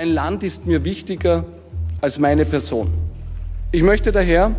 Mein Land ist mir wichtiger als meine Person. Ich möchte daher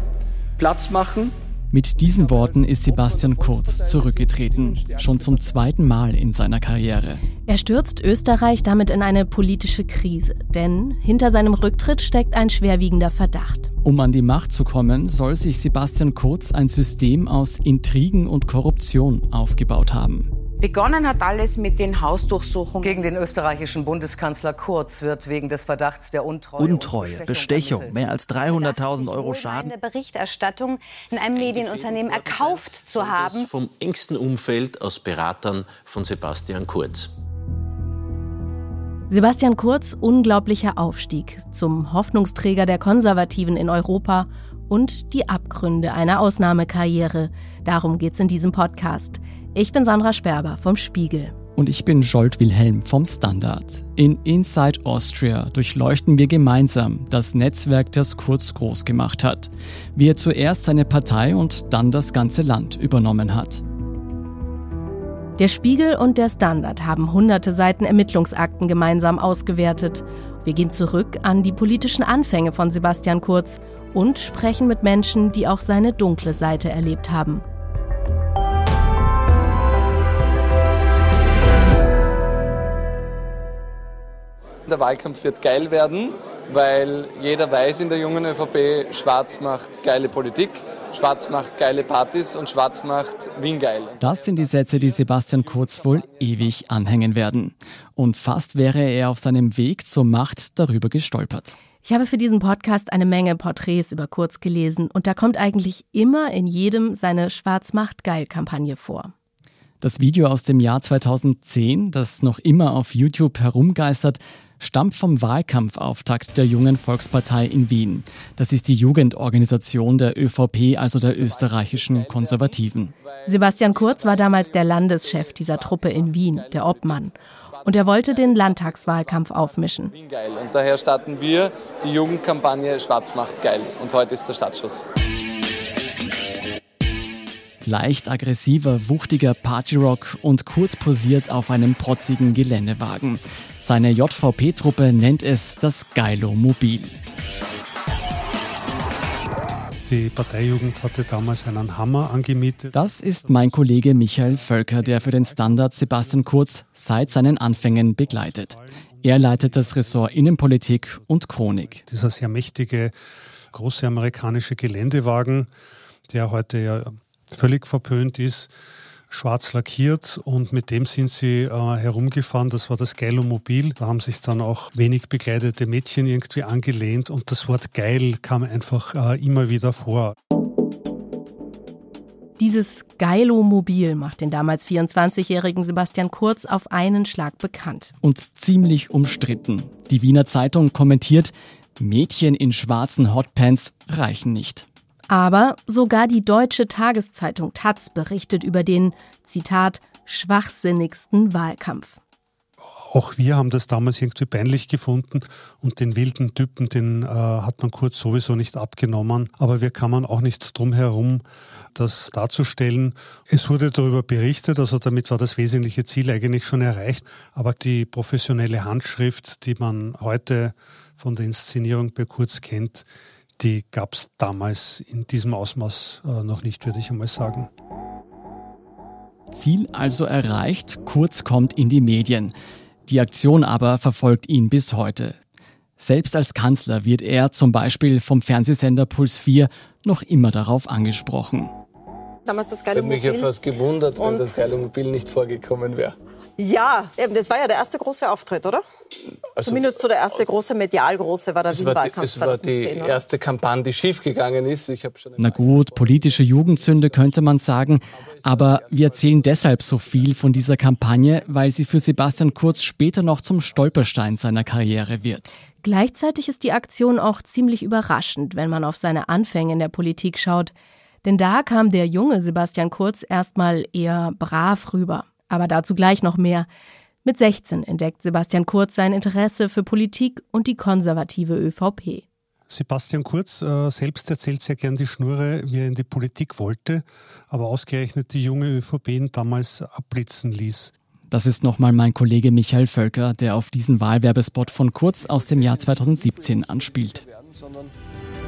Platz machen mit diesen Worten ist Sebastian Kurz zurückgetreten, schon zum zweiten Mal in seiner Karriere. Er stürzt Österreich damit in eine politische Krise, denn hinter seinem Rücktritt steckt ein schwerwiegender Verdacht. Um an die Macht zu kommen, soll sich Sebastian Kurz ein System aus Intrigen und Korruption aufgebaut haben. Begonnen hat alles mit den Hausdurchsuchungen. Gegen den österreichischen Bundeskanzler Kurz wird wegen des Verdachts der Untreue, Untreue Bestechung, mehr als 300.000 Euro Schaden. In der Berichterstattung in einem Medienunternehmen erkauft zu haben. Vom engsten Umfeld aus Beratern von Sebastian Kurz. Sebastian Kurz unglaublicher Aufstieg zum Hoffnungsträger der Konservativen in Europa und die Abgründe einer Ausnahmekarriere. Darum geht's in diesem Podcast. Ich bin Sandra Sperber vom Spiegel. Und ich bin Jolt Wilhelm vom Standard. In Inside Austria durchleuchten wir gemeinsam das Netzwerk, das Kurz groß gemacht hat. Wie er zuerst seine Partei und dann das ganze Land übernommen hat. Der Spiegel und der Standard haben hunderte Seiten Ermittlungsakten gemeinsam ausgewertet. Wir gehen zurück an die politischen Anfänge von Sebastian Kurz und sprechen mit Menschen, die auch seine dunkle Seite erlebt haben. Der Wahlkampf wird geil werden, weil jeder weiß in der jungen ÖVP, Schwarz macht geile Politik, Schwarz macht geile Partys und Schwarz macht Wien geil. Das sind die Sätze, die Sebastian Kurz wohl ewig anhängen werden. Und fast wäre er auf seinem Weg zur Macht darüber gestolpert. Ich habe für diesen Podcast eine Menge Porträts über Kurz gelesen und da kommt eigentlich immer in jedem seine Schwarz macht geil Kampagne vor. Das Video aus dem Jahr 2010, das noch immer auf YouTube herumgeistert, stammt vom Wahlkampfauftakt der Jungen Volkspartei in Wien. Das ist die Jugendorganisation der ÖVP, also der österreichischen Konservativen. Sebastian Kurz war damals der Landeschef dieser Truppe in Wien, der Obmann. Und er wollte den Landtagswahlkampf aufmischen. Und daher starten wir die Jugendkampagne Schwarz macht geil. Und heute ist der Startschuss. Leicht aggressiver, wuchtiger Partyrock und kurz posiert auf einem protzigen Geländewagen. Seine JVP-Truppe nennt es das Geilo-Mobil. Die Parteijugend hatte damals einen Hammer angemietet. Das ist mein Kollege Michael Völker, der für den Standard Sebastian Kurz seit seinen Anfängen begleitet. Er leitet das Ressort Innenpolitik und Chronik. Dieser sehr mächtige, große amerikanische Geländewagen, der heute ja völlig verpönt ist, schwarz lackiert und mit dem sind sie äh, herumgefahren. Das war das Geilomobil. Da haben sich dann auch wenig bekleidete Mädchen irgendwie angelehnt und das Wort geil kam einfach äh, immer wieder vor. Dieses Geilomobil macht den damals 24-jährigen Sebastian Kurz auf einen Schlag bekannt. Und ziemlich umstritten. Die Wiener Zeitung kommentiert, Mädchen in schwarzen Hotpants reichen nicht. Aber sogar die deutsche Tageszeitung Taz berichtet über den, Zitat, schwachsinnigsten Wahlkampf. Auch wir haben das damals irgendwie peinlich gefunden und den wilden Typen, den äh, hat man kurz sowieso nicht abgenommen. Aber wir kamen auch nicht drum herum, das darzustellen. Es wurde darüber berichtet, also damit war das wesentliche Ziel eigentlich schon erreicht. Aber die professionelle Handschrift, die man heute von der Inszenierung bei Kurz kennt, die gab es damals in diesem Ausmaß äh, noch nicht, würde ich einmal sagen. Ziel also erreicht, Kurz kommt in die Medien. Die Aktion aber verfolgt ihn bis heute. Selbst als Kanzler wird er zum Beispiel vom Fernsehsender Puls 4 noch immer darauf angesprochen. Damals das geile Mobil. Ich hätte mich ja fast gewundert, wenn das geile Mobil nicht vorgekommen wäre. Ja, eben, das war ja der erste große Auftritt, oder? Also, Zumindest so der erste große, medial große war der Wien-Wahlkampf Es war die erste Kampagne, die schiefgegangen ist. Ich schon Na gut, politische Jugendzünde könnte man sagen. Aber wir erzählen deshalb so viel von dieser Kampagne, weil sie für Sebastian Kurz später noch zum Stolperstein seiner Karriere wird. Gleichzeitig ist die Aktion auch ziemlich überraschend, wenn man auf seine Anfänge in der Politik schaut. Denn da kam der junge Sebastian Kurz erstmal eher brav rüber. Aber dazu gleich noch mehr. Mit 16 entdeckt Sebastian Kurz sein Interesse für Politik und die konservative ÖVP. Sebastian Kurz äh, selbst erzählt sehr gern die Schnurre, wie er in die Politik wollte, aber ausgerechnet die junge ÖVP ihn damals abblitzen ließ. Das ist nochmal mein Kollege Michael Völker, der auf diesen Wahlwerbespot von Kurz aus dem Jahr 2017 anspielt.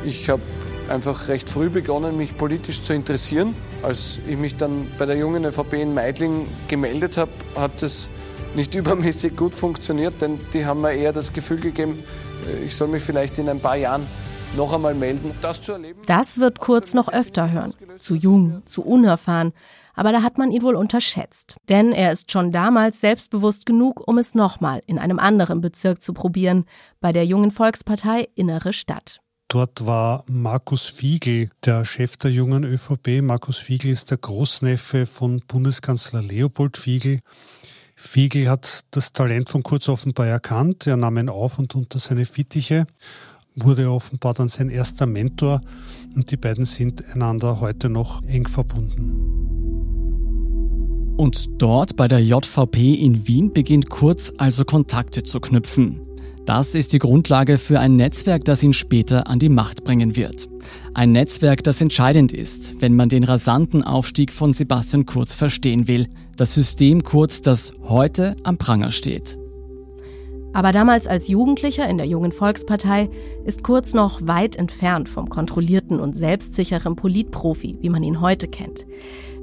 Ich habe einfach recht früh begonnen, mich politisch zu interessieren. Als ich mich dann bei der jungen ÖVP in Meidling gemeldet habe, hat es nicht übermäßig gut funktioniert, denn die haben mir eher das Gefühl gegeben, äh, ich soll mich vielleicht in ein paar Jahren noch einmal melden. Das zu erleben. Das wird Kurz noch öfter hören. Zu jung, zu unerfahren. Aber da hat man ihn wohl unterschätzt. Denn er ist schon damals selbstbewusst genug, um es nochmal in einem anderen Bezirk zu probieren, bei der jungen Volkspartei Innere Stadt. Dort war Markus Fiegel, der Chef der jungen ÖVP. Markus Fiegel ist der Großneffe von Bundeskanzler Leopold Fiegel. Fiegel hat das Talent von Kurz offenbar erkannt. Er nahm ihn auf und unter seine Fittiche wurde offenbar dann sein erster Mentor und die beiden sind einander heute noch eng verbunden. Und dort bei der JVP in Wien beginnt Kurz also Kontakte zu knüpfen. Das ist die Grundlage für ein Netzwerk, das ihn später an die Macht bringen wird. Ein Netzwerk, das entscheidend ist, wenn man den rasanten Aufstieg von Sebastian Kurz verstehen will. Das System Kurz, das heute am Pranger steht. Aber damals als Jugendlicher in der Jungen Volkspartei ist Kurz noch weit entfernt vom kontrollierten und selbstsicheren Politprofi, wie man ihn heute kennt.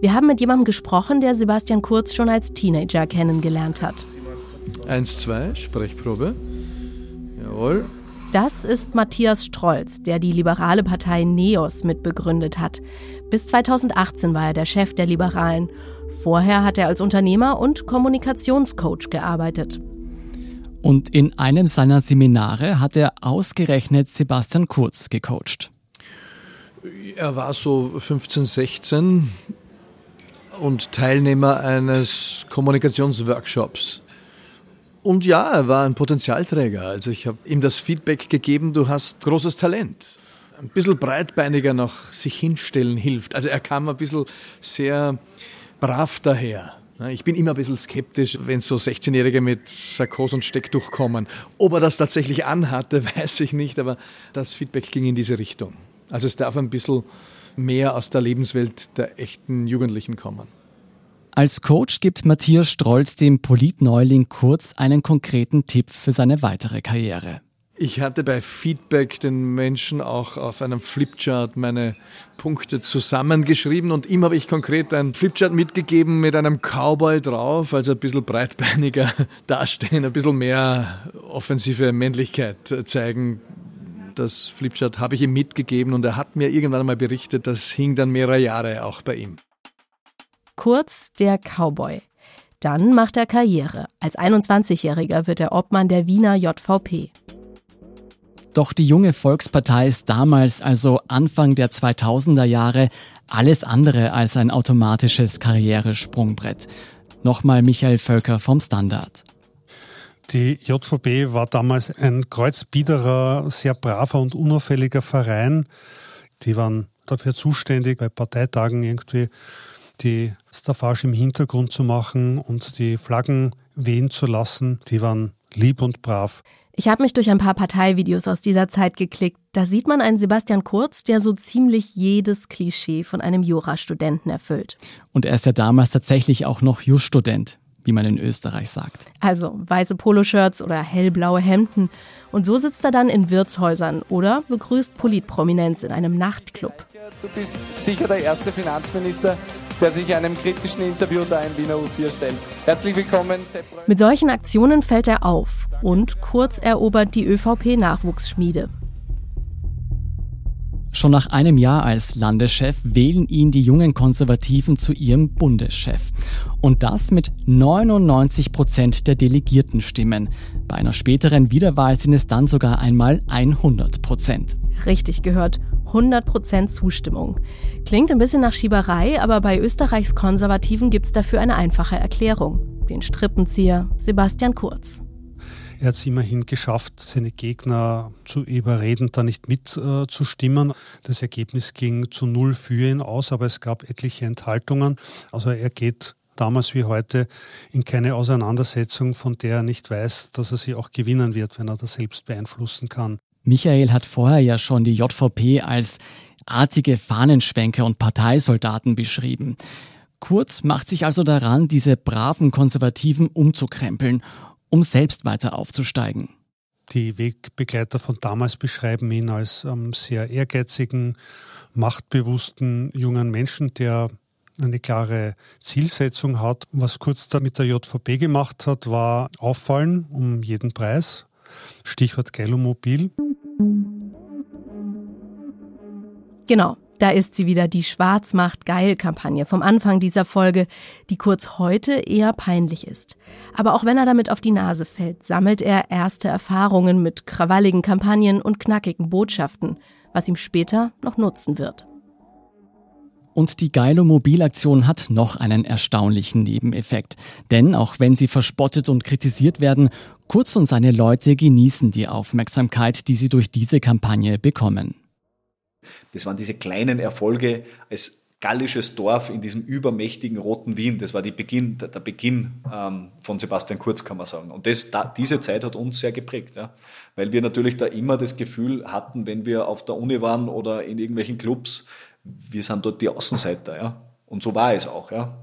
Wir haben mit jemandem gesprochen, der Sebastian Kurz schon als Teenager kennengelernt hat. Eins, zwei, Sprechprobe. Jawohl. Das ist Matthias Strolz, der die liberale Partei NEOS mitbegründet hat. Bis 2018 war er der Chef der Liberalen. Vorher hat er als Unternehmer und Kommunikationscoach gearbeitet. Und in einem seiner Seminare hat er ausgerechnet Sebastian Kurz gecoacht. Er war so 15, 16 und Teilnehmer eines Kommunikationsworkshops. Und ja, er war ein Potenzialträger. Also ich habe ihm das Feedback gegeben, du hast großes Talent. Ein bisschen breitbeiniger noch sich hinstellen hilft. Also er kam ein bisschen sehr brav daher. Ich bin immer ein bisschen skeptisch, wenn so 16-Jährige mit Sarkos und Stecktuch kommen. Ob er das tatsächlich anhatte, weiß ich nicht, aber das Feedback ging in diese Richtung. Also es darf ein bisschen mehr aus der Lebenswelt der echten Jugendlichen kommen. Als Coach gibt Matthias Strolz dem Politneuling Kurz einen konkreten Tipp für seine weitere Karriere. Ich hatte bei Feedback den Menschen auch auf einem Flipchart meine Punkte zusammengeschrieben und ihm habe ich konkret ein Flipchart mitgegeben mit einem Cowboy drauf, also ein bisschen breitbeiniger dastehen, ein bisschen mehr offensive Männlichkeit zeigen. Das Flipchart habe ich ihm mitgegeben und er hat mir irgendwann einmal berichtet, das hing dann mehrere Jahre auch bei ihm kurz der Cowboy. Dann macht er Karriere. Als 21-Jähriger wird er Obmann der Wiener JVP. Doch die junge Volkspartei ist damals, also Anfang der 2000er Jahre, alles andere als ein automatisches Karrieresprungbrett. Nochmal Michael Völker vom Standard. Die JVP war damals ein kreuzbiederer, sehr braver und unauffälliger Verein. Die waren dafür zuständig, bei Parteitagen irgendwie die Staffage im Hintergrund zu machen und die Flaggen wehen zu lassen. Die waren lieb und brav. Ich habe mich durch ein paar Parteivideos aus dieser Zeit geklickt. Da sieht man einen Sebastian Kurz, der so ziemlich jedes Klischee von einem Jurastudenten erfüllt. Und er ist ja damals tatsächlich auch noch Juststudent, wie man in Österreich sagt. Also weiße Poloshirts oder hellblaue Hemden. Und so sitzt er dann in Wirtshäusern oder begrüßt Politprominenz in einem Nachtclub. Du bist sicher der erste Finanzminister, der sich einem kritischen Interview da im Wiener U4 stellt. Herzlich willkommen, Mit solchen Aktionen fällt er auf und kurz erobert die ÖVP-Nachwuchsschmiede. Schon nach einem Jahr als Landeschef wählen ihn die jungen Konservativen zu ihrem Bundeschef. Und das mit 99 Prozent der Delegiertenstimmen. Bei einer späteren Wiederwahl sind es dann sogar einmal 100 Prozent. Richtig gehört. 100% Zustimmung. Klingt ein bisschen nach Schieberei, aber bei Österreichs Konservativen gibt es dafür eine einfache Erklärung. Den Strippenzieher Sebastian Kurz. Er hat es immerhin geschafft, seine Gegner zu überreden, da nicht mitzustimmen. das Ergebnis ging zu null für ihn aus, aber es gab etliche Enthaltungen. Also er geht damals wie heute in keine Auseinandersetzung, von der er nicht weiß, dass er sie auch gewinnen wird, wenn er das selbst beeinflussen kann. Michael hat vorher ja schon die JVP als artige Fahnenschwenker und Parteisoldaten beschrieben. Kurz macht sich also daran, diese braven Konservativen umzukrempeln, um selbst weiter aufzusteigen. Die Wegbegleiter von damals beschreiben ihn als ähm, sehr ehrgeizigen, machtbewussten jungen Menschen, der eine klare Zielsetzung hat. Was Kurz da mit der JVP gemacht hat, war auffallen um jeden Preis. Stichwort Geilomobil. Genau, da ist sie wieder, die Schwarzmacht-Geil-Kampagne vom Anfang dieser Folge, die kurz heute eher peinlich ist. Aber auch wenn er damit auf die Nase fällt, sammelt er erste Erfahrungen mit krawalligen Kampagnen und knackigen Botschaften, was ihm später noch nutzen wird. Und die geile Mobilaktion hat noch einen erstaunlichen Nebeneffekt. Denn auch wenn sie verspottet und kritisiert werden, Kurz und seine Leute genießen die Aufmerksamkeit, die sie durch diese Kampagne bekommen. Das waren diese kleinen Erfolge als gallisches Dorf in diesem übermächtigen roten Wien. Das war Beginn, der Beginn ähm, von Sebastian Kurz, kann man sagen. Und das, da, diese Zeit hat uns sehr geprägt, ja? weil wir natürlich da immer das Gefühl hatten, wenn wir auf der Uni waren oder in irgendwelchen Clubs, wir sind dort die Außenseiter. Ja? Und so war es auch. Ja?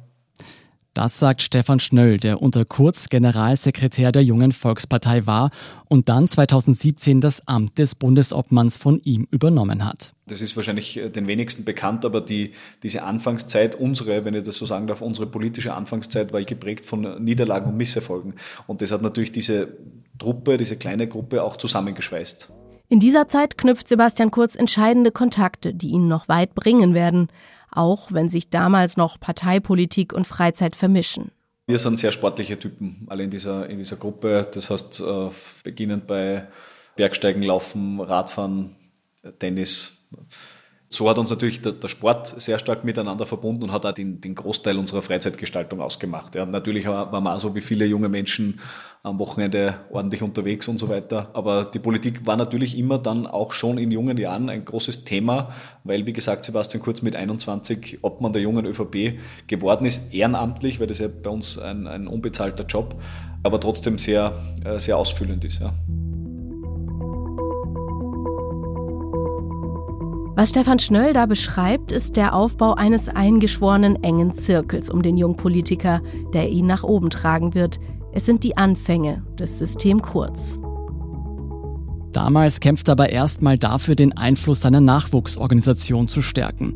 Das sagt Stefan Schnöll, der unter Kurz Generalsekretär der Jungen Volkspartei war und dann 2017 das Amt des Bundesobmanns von ihm übernommen hat. Das ist wahrscheinlich äh, den wenigsten bekannt, aber die, diese Anfangszeit, unsere, wenn ich das so sagen darf, unsere politische Anfangszeit war geprägt von Niederlagen und Misserfolgen. Und das hat natürlich diese Truppe, diese kleine Gruppe auch zusammengeschweißt. In dieser Zeit knüpft Sebastian Kurz entscheidende Kontakte, die ihn noch weit bringen werden auch wenn sich damals noch Parteipolitik und Freizeit vermischen. Wir sind sehr sportliche Typen, alle in dieser, in dieser Gruppe. Das heißt, äh, beginnend bei Bergsteigen, Laufen, Radfahren, Tennis. So hat uns natürlich der, der, Sport sehr stark miteinander verbunden und hat auch den, den Großteil unserer Freizeitgestaltung ausgemacht. Ja, natürlich waren wir auch so wie viele junge Menschen am Wochenende ordentlich unterwegs und so weiter. Aber die Politik war natürlich immer dann auch schon in jungen Jahren ein großes Thema, weil, wie gesagt, Sebastian Kurz mit 21 Obmann der jungen ÖVP geworden ist, ehrenamtlich, weil das ja bei uns ein, ein unbezahlter Job, aber trotzdem sehr, äh, sehr ausfüllend ist. Ja. Was Stefan Schnöll da beschreibt, ist der Aufbau eines eingeschworenen engen Zirkels um den Jungpolitiker, der ihn nach oben tragen wird. Es sind die Anfänge des System Kurz. Damals kämpft er aber erstmal dafür, den Einfluss seiner Nachwuchsorganisation zu stärken.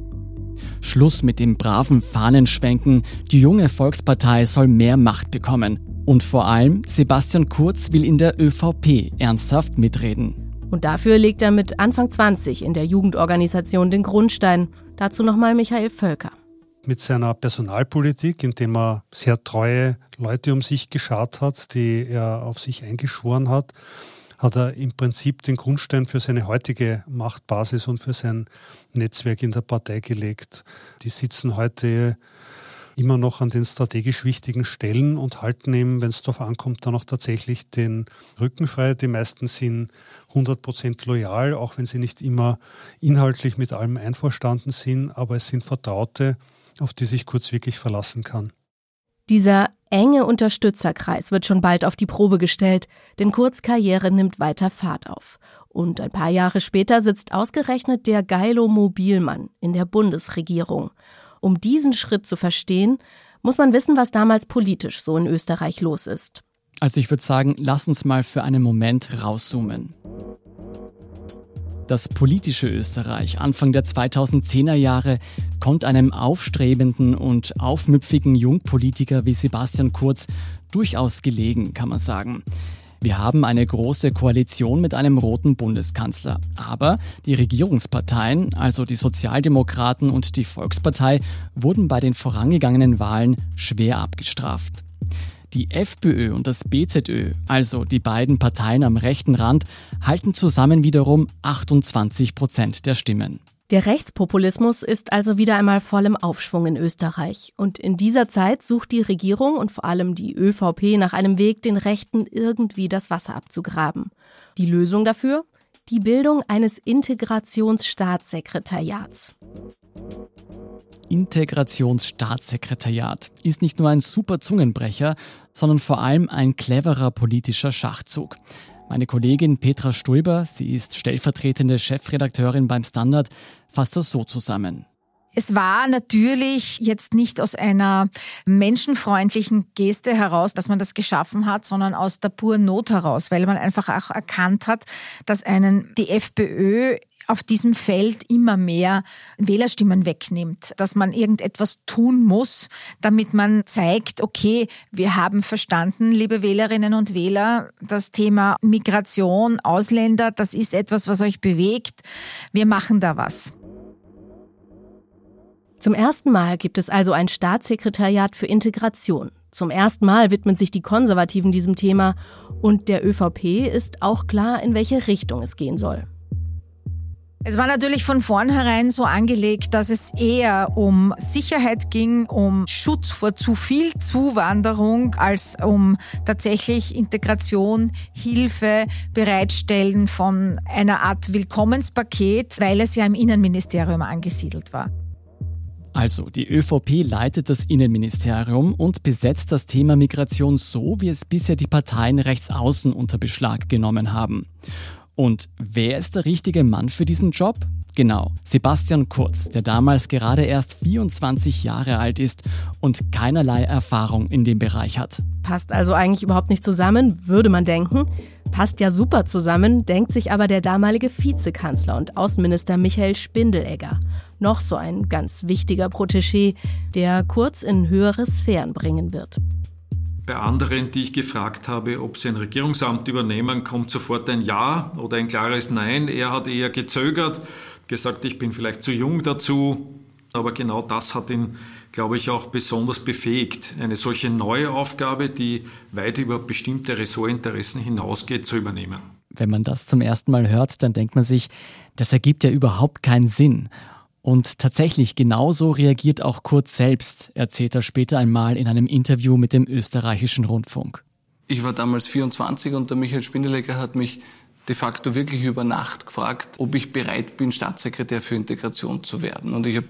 Schluss mit dem braven Fahnenschwenken, die junge Volkspartei soll mehr Macht bekommen. Und vor allem, Sebastian Kurz will in der ÖVP ernsthaft mitreden. Und dafür legt er mit Anfang 20 in der Jugendorganisation den Grundstein. Dazu nochmal Michael Völker. Mit seiner Personalpolitik, indem er sehr treue Leute um sich geschart hat, die er auf sich eingeschworen hat, hat er im Prinzip den Grundstein für seine heutige Machtbasis und für sein Netzwerk in der Partei gelegt. Die sitzen heute immer noch an den strategisch wichtigen Stellen und halten eben, wenn es darauf ankommt, dann auch tatsächlich den Rücken frei. Die meisten sind 100 Prozent loyal, auch wenn sie nicht immer inhaltlich mit allem einverstanden sind, aber es sind Vertraute, auf die sich Kurz wirklich verlassen kann. Dieser enge Unterstützerkreis wird schon bald auf die Probe gestellt, denn Kurz Karriere nimmt weiter Fahrt auf. Und ein paar Jahre später sitzt ausgerechnet der Geilo Mobilmann in der Bundesregierung. Um diesen Schritt zu verstehen, muss man wissen, was damals politisch so in Österreich los ist. Also ich würde sagen, lass uns mal für einen Moment rauszoomen. Das politische Österreich Anfang der 2010er Jahre kommt einem aufstrebenden und aufmüpfigen Jungpolitiker wie Sebastian Kurz durchaus gelegen, kann man sagen. Wir haben eine große Koalition mit einem roten Bundeskanzler. Aber die Regierungsparteien, also die Sozialdemokraten und die Volkspartei, wurden bei den vorangegangenen Wahlen schwer abgestraft. Die FPÖ und das BZÖ, also die beiden Parteien am rechten Rand, halten zusammen wiederum 28 Prozent der Stimmen. Der Rechtspopulismus ist also wieder einmal voll im Aufschwung in Österreich. Und in dieser Zeit sucht die Regierung und vor allem die ÖVP nach einem Weg, den Rechten irgendwie das Wasser abzugraben. Die Lösung dafür? Die Bildung eines Integrationsstaatssekretariats. Integrationsstaatssekretariat ist nicht nur ein super Zungenbrecher, sondern vor allem ein cleverer politischer Schachzug. Meine Kollegin Petra Stulber, sie ist stellvertretende Chefredakteurin beim Standard, fasst das so zusammen. Es war natürlich jetzt nicht aus einer menschenfreundlichen Geste heraus, dass man das geschaffen hat, sondern aus der puren Not heraus, weil man einfach auch erkannt hat, dass einen die FPÖ auf diesem Feld immer mehr Wählerstimmen wegnimmt, dass man irgendetwas tun muss, damit man zeigt, okay, wir haben verstanden, liebe Wählerinnen und Wähler, das Thema Migration, Ausländer, das ist etwas, was euch bewegt. Wir machen da was. Zum ersten Mal gibt es also ein Staatssekretariat für Integration. Zum ersten Mal widmen sich die Konservativen diesem Thema und der ÖVP ist auch klar, in welche Richtung es gehen soll. Es war natürlich von vornherein so angelegt, dass es eher um Sicherheit ging, um Schutz vor zu viel Zuwanderung, als um tatsächlich Integration, Hilfe, Bereitstellen von einer Art Willkommenspaket, weil es ja im Innenministerium angesiedelt war. Also, die ÖVP leitet das Innenministerium und besetzt das Thema Migration so, wie es bisher die Parteien rechts außen unter Beschlag genommen haben. Und wer ist der richtige Mann für diesen Job? Genau, Sebastian Kurz, der damals gerade erst 24 Jahre alt ist und keinerlei Erfahrung in dem Bereich hat. Passt also eigentlich überhaupt nicht zusammen, würde man denken. Passt ja super zusammen, denkt sich aber der damalige Vizekanzler und Außenminister Michael Spindelegger. Noch so ein ganz wichtiger Protégé, der Kurz in höhere Sphären bringen wird. Bei anderen, die ich gefragt habe, ob sie ein Regierungsamt übernehmen, kommt sofort ein Ja oder ein klares Nein. Er hat eher gezögert, gesagt, ich bin vielleicht zu jung dazu. Aber genau das hat ihn, glaube ich, auch besonders befähigt, eine solche neue Aufgabe, die weit über bestimmte Ressortinteressen hinausgeht, zu übernehmen. Wenn man das zum ersten Mal hört, dann denkt man sich, das ergibt ja überhaupt keinen Sinn. Und tatsächlich genauso reagiert auch Kurz selbst, erzählt er später einmal in einem Interview mit dem österreichischen Rundfunk. Ich war damals 24 und der Michael Spindelegger hat mich de facto wirklich über Nacht gefragt, ob ich bereit bin, Staatssekretär für Integration zu werden. Und ich habe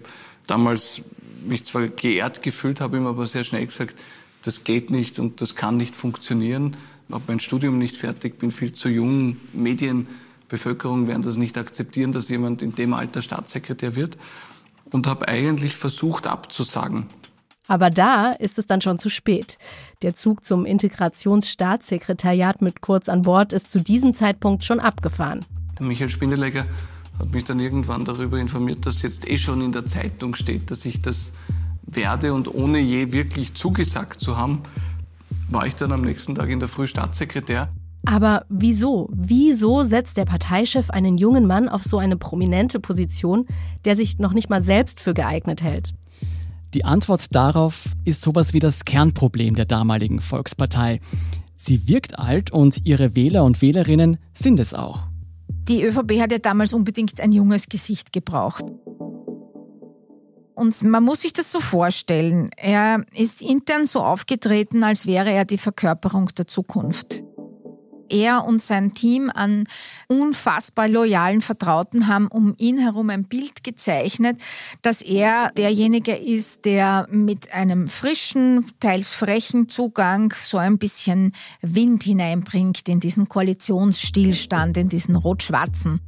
damals mich zwar geehrt gefühlt, habe ihm aber sehr schnell gesagt, das geht nicht und das kann nicht funktionieren. Ich habe mein Studium nicht fertig, bin viel zu jung, Medien Bevölkerung werden das nicht akzeptieren, dass jemand in dem Alter Staatssekretär wird und habe eigentlich versucht abzusagen. Aber da ist es dann schon zu spät. Der Zug zum Integrationsstaatssekretariat mit Kurz an Bord ist zu diesem Zeitpunkt schon abgefahren. Der Michael Spindelegger hat mich dann irgendwann darüber informiert, dass jetzt eh schon in der Zeitung steht, dass ich das werde und ohne je wirklich zugesagt zu haben, war ich dann am nächsten Tag in der Früh Staatssekretär. Aber wieso? Wieso setzt der Parteichef einen jungen Mann auf so eine prominente Position, der sich noch nicht mal selbst für geeignet hält? Die Antwort darauf ist sowas wie das Kernproblem der damaligen Volkspartei. Sie wirkt alt und ihre Wähler und Wählerinnen sind es auch. Die ÖVP hat ja damals unbedingt ein junges Gesicht gebraucht. Und man muss sich das so vorstellen. Er ist intern so aufgetreten, als wäre er die Verkörperung der Zukunft er und sein Team an unfassbar loyalen Vertrauten haben um ihn herum ein Bild gezeichnet, dass er derjenige ist, der mit einem frischen, teils frechen Zugang so ein bisschen Wind hineinbringt in diesen Koalitionsstillstand, in diesen rot-schwarzen.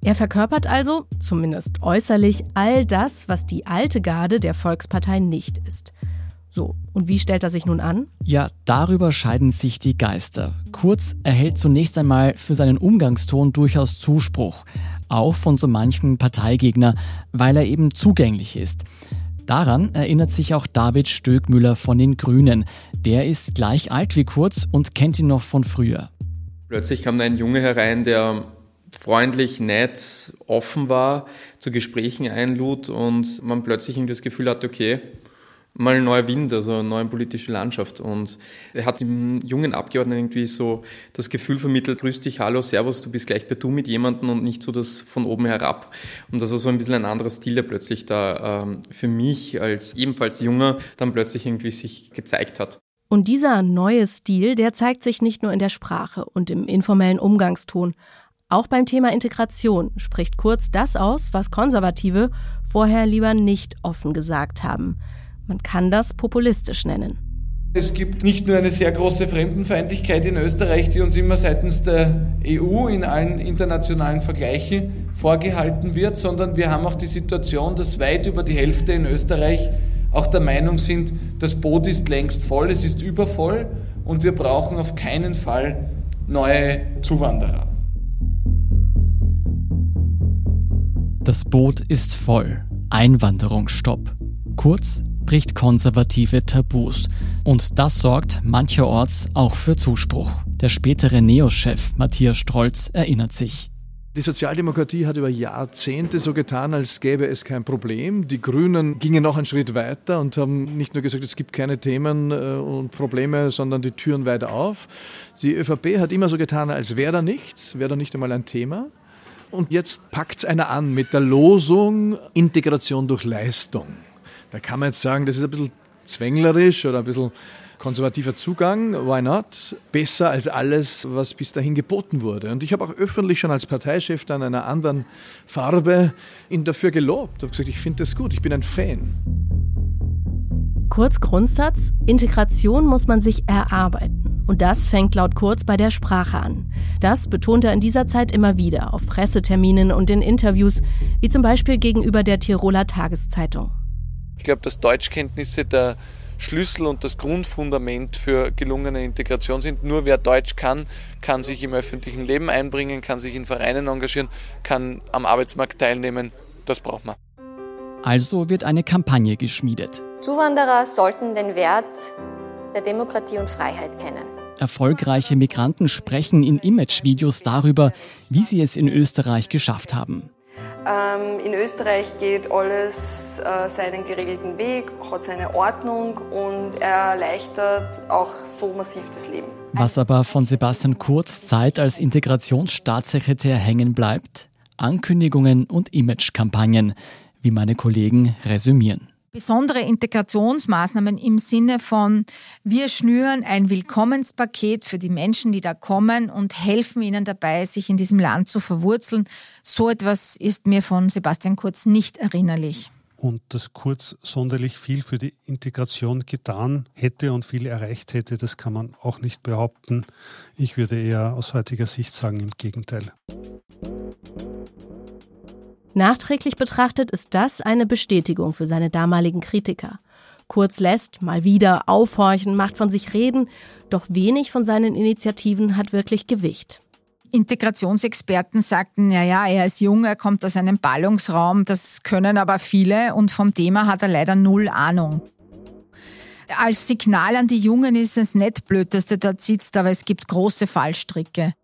Er verkörpert also, zumindest äußerlich, all das, was die alte Garde der Volkspartei nicht ist. So, und wie stellt er sich nun an? Ja, darüber scheiden sich die Geister. Kurz erhält zunächst einmal für seinen Umgangston durchaus Zuspruch, auch von so manchen Parteigegner, weil er eben zugänglich ist. Daran erinnert sich auch David Stöckmüller von den Grünen. Der ist gleich alt wie Kurz und kennt ihn noch von früher. Plötzlich kam da ein Junge herein, der freundlich, nett, offen war, zu Gesprächen einlud und man plötzlich irgendwie das Gefühl hat, okay, mal ein neuer Wind, also eine neue politische Landschaft. Und er hat dem jungen Abgeordneten irgendwie so das Gefühl vermittelt, grüß dich, hallo, servus, du bist gleich bei du mit jemandem und nicht so das von oben herab. Und das war so ein bisschen ein anderer Stil, der plötzlich da ähm, für mich als ebenfalls Junger dann plötzlich irgendwie sich gezeigt hat. Und dieser neue Stil, der zeigt sich nicht nur in der Sprache und im informellen Umgangston. Auch beim Thema Integration spricht Kurz das aus, was Konservative vorher lieber nicht offen gesagt haben. Man kann das populistisch nennen. Es gibt nicht nur eine sehr große Fremdenfeindlichkeit in Österreich, die uns immer seitens der EU in allen internationalen Vergleichen vorgehalten wird, sondern wir haben auch die Situation, dass weit über die Hälfte in Österreich auch der Meinung sind, das Boot ist längst voll, es ist übervoll und wir brauchen auf keinen Fall neue Zuwanderer. Das Boot ist voll. Einwanderungsstopp. Kurz bricht konservative Tabus. Und das sorgt mancherorts auch für Zuspruch. Der spätere Neos-Chef Matthias Strolz erinnert sich. Die Sozialdemokratie hat über Jahrzehnte so getan, als gäbe es kein Problem. Die Grünen gingen noch einen Schritt weiter und haben nicht nur gesagt, es gibt keine Themen äh, und Probleme, sondern die Türen weiter auf. Die ÖVP hat immer so getan, als wäre da nichts, wäre da nicht einmal ein Thema. Und jetzt packt es einer an mit der Losung Integration durch Leistung. Da kann man jetzt sagen, das ist ein bisschen zwänglerisch oder ein bisschen konservativer Zugang, why not? Besser als alles, was bis dahin geboten wurde. Und ich habe auch öffentlich schon als Parteichef dann einer anderen Farbe ihn dafür gelobt. Ich habe gesagt, ich finde das gut, ich bin ein Fan. Kurz Grundsatz, Integration muss man sich erarbeiten. Und das fängt laut Kurz bei der Sprache an. Das betont er in dieser Zeit immer wieder auf Presseterminen und in Interviews, wie zum Beispiel gegenüber der Tiroler Tageszeitung. Ich glaube, dass Deutschkenntnisse der Schlüssel und das Grundfundament für gelungene Integration sind. Nur wer Deutsch kann, kann sich im öffentlichen Leben einbringen, kann sich in Vereinen engagieren, kann am Arbeitsmarkt teilnehmen. Das braucht man. Also wird eine Kampagne geschmiedet. Zuwanderer sollten den Wert der Demokratie und Freiheit kennen. Erfolgreiche Migranten sprechen in Imagevideos darüber, wie sie es in Österreich geschafft haben. Ähm, in Österreich geht alles äh, seinen geregelten Weg, hat seine Ordnung und erleichtert auch so massiv das Leben. Was aber von Sebastian Kurz Zeit als Integrationsstaatssekretär hängen bleibt? Ankündigungen und Imagekampagnen, wie meine Kollegen resümieren besondere Integrationsmaßnahmen im Sinne von, wir schnüren ein Willkommenspaket für die Menschen, die da kommen und helfen ihnen dabei, sich in diesem Land zu verwurzeln. So etwas ist mir von Sebastian Kurz nicht erinnerlich. Und dass Kurz sonderlich viel für die Integration getan hätte und viel erreicht hätte, das kann man auch nicht behaupten. Ich würde eher aus heutiger Sicht sagen, im Gegenteil. Nachträglich betrachtet ist das eine Bestätigung für seine damaligen Kritiker. Kurz lässt mal wieder aufhorchen, macht von sich reden, doch wenig von seinen Initiativen hat wirklich Gewicht. Integrationsexperten sagten, ja, ja, er ist jung, er kommt aus einem Ballungsraum, das können aber viele und vom Thema hat er leider null Ahnung. Als Signal an die Jungen ist es nicht blöd, dass du dort sitzt, aber es gibt große Fallstricke.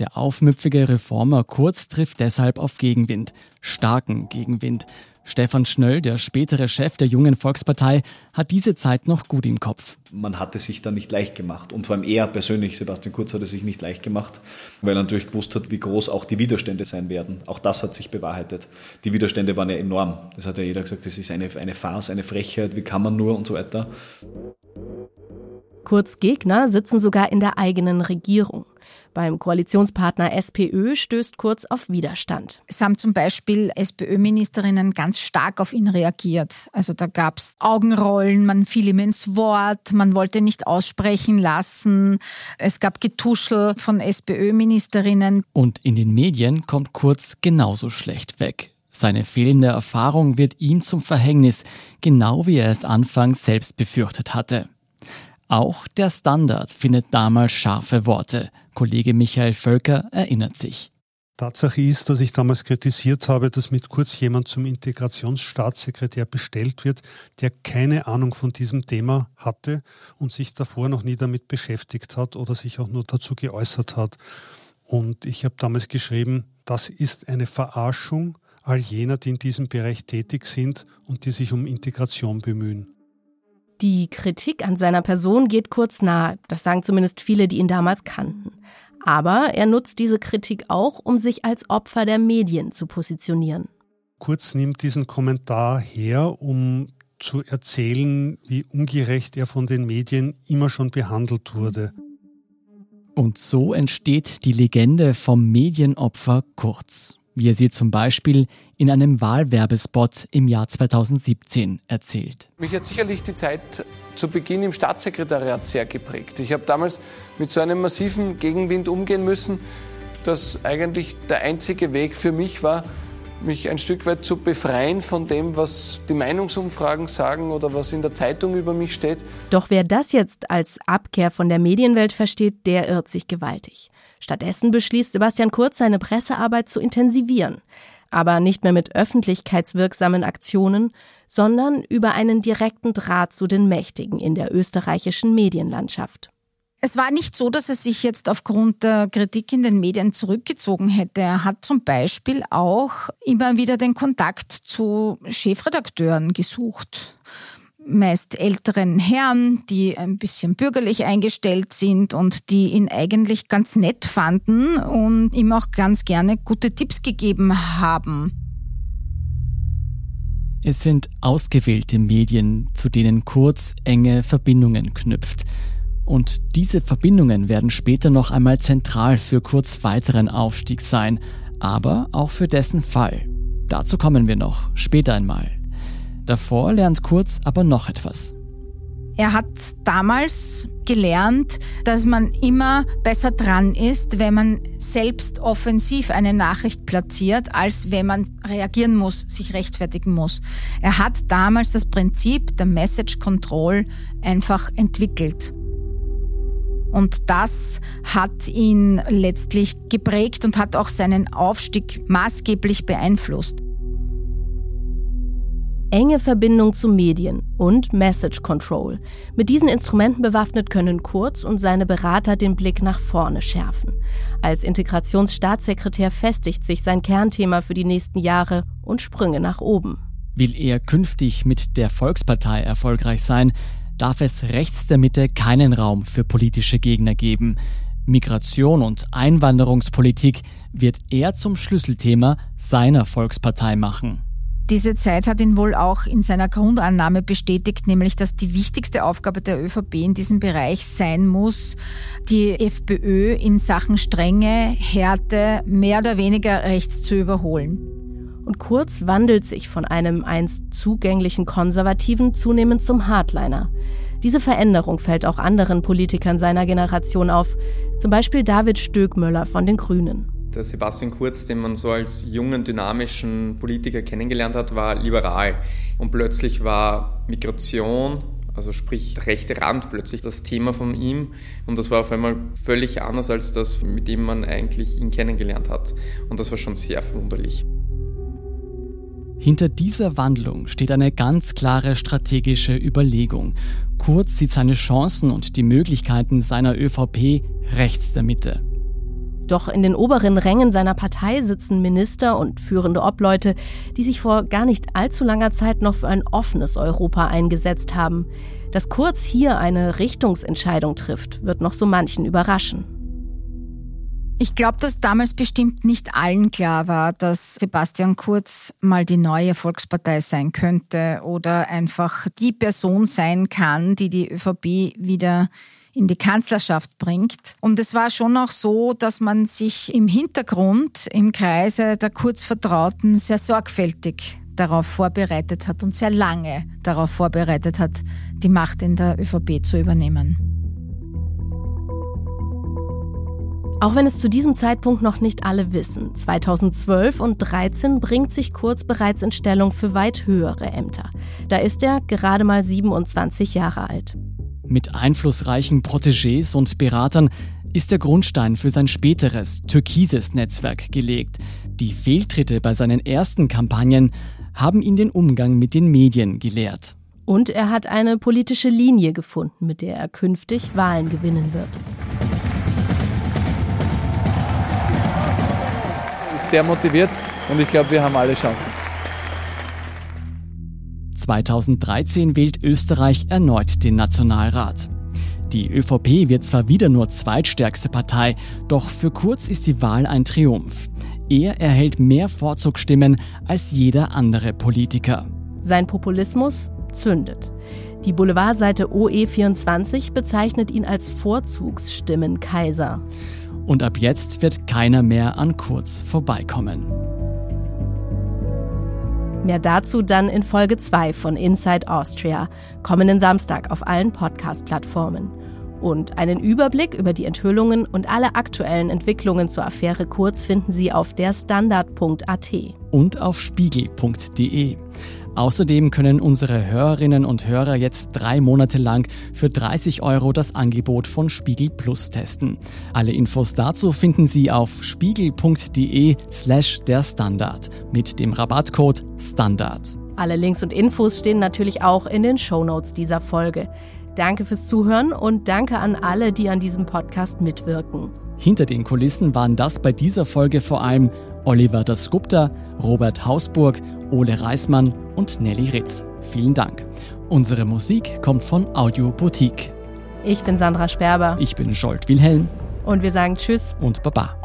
Der aufmüpfige Reformer Kurz trifft deshalb auf Gegenwind, starken Gegenwind. Stefan Schnöll, der spätere Chef der Jungen Volkspartei, hat diese Zeit noch gut im Kopf. Man hatte sich da nicht leicht gemacht. Und vor allem er persönlich, Sebastian Kurz, hat es sich nicht leicht gemacht, weil er natürlich gewusst hat, wie groß auch die Widerstände sein werden. Auch das hat sich bewahrheitet. Die Widerstände waren ja enorm. Das hat ja jeder gesagt, das ist eine, eine Farce, eine Frechheit, wie kann man nur und so weiter. Kurz Gegner sitzen sogar in der eigenen Regierung. Beim Koalitionspartner SPÖ stößt Kurz auf Widerstand. Es haben zum Beispiel SPÖ-Ministerinnen ganz stark auf ihn reagiert. Also da gab es Augenrollen, man fiel ihm ins Wort, man wollte nicht aussprechen lassen. Es gab Getuschel von SPÖ-Ministerinnen. Und in den Medien kommt Kurz genauso schlecht weg. Seine fehlende Erfahrung wird ihm zum Verhängnis, genau wie er es anfangs selbst befürchtet hatte. Auch der Standard findet damals scharfe Worte. Kollege Michael Völker erinnert sich. Tatsache ist, dass ich damals kritisiert habe, dass mit kurz jemand zum Integrationsstaatssekretär bestellt wird, der keine Ahnung von diesem Thema hatte und sich davor noch nie damit beschäftigt hat oder sich auch nur dazu geäußert hat. Und ich habe damals geschrieben, das ist eine Verarschung all jener, die in diesem Bereich tätig sind und die sich um Integration bemühen. Die Kritik an seiner Person geht kurz nahe, das sagen zumindest viele, die ihn damals kannten. Aber er nutzt diese Kritik auch, um sich als Opfer der Medien zu positionieren. Kurz nimmt diesen Kommentar her, um zu erzählen, wie ungerecht er von den Medien immer schon behandelt wurde. Und so entsteht die Legende vom Medienopfer Kurz. Wie er sie zum Beispiel in einem Wahlwerbespot im Jahr 2017 erzählt. Mich hat sicherlich die Zeit zu Beginn im Staatssekretariat sehr geprägt. Ich habe damals mit so einem massiven Gegenwind umgehen müssen, dass eigentlich der einzige Weg für mich war, mich ein Stück weit zu befreien von dem, was die Meinungsumfragen sagen oder was in der Zeitung über mich steht. Doch wer das jetzt als Abkehr von der Medienwelt versteht, der irrt sich gewaltig. Stattdessen beschließt Sebastian Kurz, seine Pressearbeit zu intensivieren. Aber nicht mehr mit öffentlichkeitswirksamen Aktionen, sondern über einen direkten Draht zu den Mächtigen in der österreichischen Medienlandschaft. Es war nicht so, dass er sich jetzt aufgrund der Kritik in den Medien zurückgezogen hätte. Er hat zum Beispiel auch immer wieder den Kontakt zu Chefredakteuren gesucht meist älteren Herren, die ein bisschen bürgerlich eingestellt sind und die ihn eigentlich ganz nett fanden und ihm auch ganz gerne gute Tipps gegeben haben. Es sind ausgewählte Medien, zu denen Kurz enge Verbindungen knüpft. Und diese Verbindungen werden später noch einmal zentral für Kurz weiteren Aufstieg sein, aber auch für dessen Fall. Dazu kommen wir noch später einmal. Davor lernt Kurz aber noch etwas. Er hat damals gelernt, dass man immer besser dran ist, wenn man selbst offensiv eine Nachricht platziert, als wenn man reagieren muss, sich rechtfertigen muss. Er hat damals das Prinzip der Message Control einfach entwickelt. Und das hat ihn letztlich geprägt und hat auch seinen Aufstieg maßgeblich beeinflusst enge Verbindung zu Medien und Message Control. Mit diesen Instrumenten bewaffnet können Kurz und seine Berater den Blick nach vorne schärfen. Als Integrationsstaatssekretär festigt sich sein Kernthema für die nächsten Jahre und Sprünge nach oben. Will er künftig mit der Volkspartei erfolgreich sein, darf es rechts der Mitte keinen Raum für politische Gegner geben. Migration und Einwanderungspolitik wird er zum Schlüsselthema seiner Volkspartei machen. Diese Zeit hat ihn wohl auch in seiner Grundannahme bestätigt, nämlich dass die wichtigste Aufgabe der ÖVP in diesem Bereich sein muss, die FPÖ in Sachen Strenge, Härte mehr oder weniger rechts zu überholen. Und Kurz wandelt sich von einem einst zugänglichen Konservativen zunehmend zum Hardliner. Diese Veränderung fällt auch anderen Politikern seiner Generation auf, zum Beispiel David Stöckmüller von den Grünen der Sebastian Kurz, den man so als jungen, dynamischen Politiker kennengelernt hat, war liberal. Und plötzlich war Migration, also sprich rechte Rand, plötzlich das Thema von ihm. Und das war auf einmal völlig anders als das, mit dem man eigentlich ihn kennengelernt hat. Und das war schon sehr verwunderlich. Hinter dieser Wandlung steht eine ganz klare strategische Überlegung. Kurz sieht seine Chancen und die Möglichkeiten seiner ÖVP rechts der Mitte. Doch in den oberen Rängen seiner Partei sitzen Minister und führende Obleute, die sich vor gar nicht allzu langer Zeit noch für ein offenes Europa eingesetzt haben. Dass Kurz hier eine Richtungsentscheidung trifft, wird noch so manchen überraschen. Ich glaube, dass damals bestimmt nicht allen klar war, dass Sebastian Kurz mal die neue Volkspartei sein könnte oder einfach die Person sein kann, die die ÖVP wieder in die Kanzlerschaft bringt. Und es war schon auch so, dass man sich im Hintergrund, im Kreise der Kurzvertrauten sehr sorgfältig darauf vorbereitet hat und sehr lange darauf vorbereitet hat, die Macht in der ÖVP zu übernehmen. Auch wenn es zu diesem Zeitpunkt noch nicht alle wissen, 2012 und 2013 bringt sich Kurz bereits in Stellung für weit höhere Ämter. Da ist er gerade mal 27 Jahre alt. Mit einflussreichen Protégés und Beratern ist der Grundstein für sein späteres türkises Netzwerk gelegt. Die Fehltritte bei seinen ersten Kampagnen haben ihn den Umgang mit den Medien gelehrt. Und er hat eine politische Linie gefunden, mit der er künftig Wahlen gewinnen wird. Sehr motiviert und ich glaube, wir haben alle Chancen. 2013 wählt Österreich erneut den Nationalrat. Die ÖVP wird zwar wieder nur zweitstärkste Partei, doch für Kurz ist die Wahl ein Triumph. Er erhält mehr Vorzugsstimmen als jeder andere Politiker. Sein Populismus zündet. Die Boulevardseite OE24 bezeichnet ihn als Vorzugsstimmenkaiser. Und ab jetzt wird keiner mehr an Kurz vorbeikommen. Mehr dazu dann in Folge 2 von Inside Austria, kommenden Samstag auf allen Podcast-Plattformen. Und einen Überblick über die Enthüllungen und alle aktuellen Entwicklungen zur Affäre Kurz finden Sie auf derstandard.at. Und auf spiegel.de. Außerdem können unsere Hörerinnen und Hörer jetzt drei Monate lang für 30 Euro das Angebot von Spiegel Plus testen. Alle Infos dazu finden Sie auf spiegel.de slash der Standard mit dem Rabattcode STANDARD. Alle Links und Infos stehen natürlich auch in den Shownotes dieser Folge. Danke fürs Zuhören und danke an alle, die an diesem Podcast mitwirken. Hinter den Kulissen waren das bei dieser Folge vor allem Oliver Dasgupta, Robert Hausburg, Ole Reismann und Nelly Ritz. Vielen Dank. Unsere Musik kommt von Audio Boutique. Ich bin Sandra Sperber. Ich bin Scholt Wilhelm. Und wir sagen Tschüss und Baba.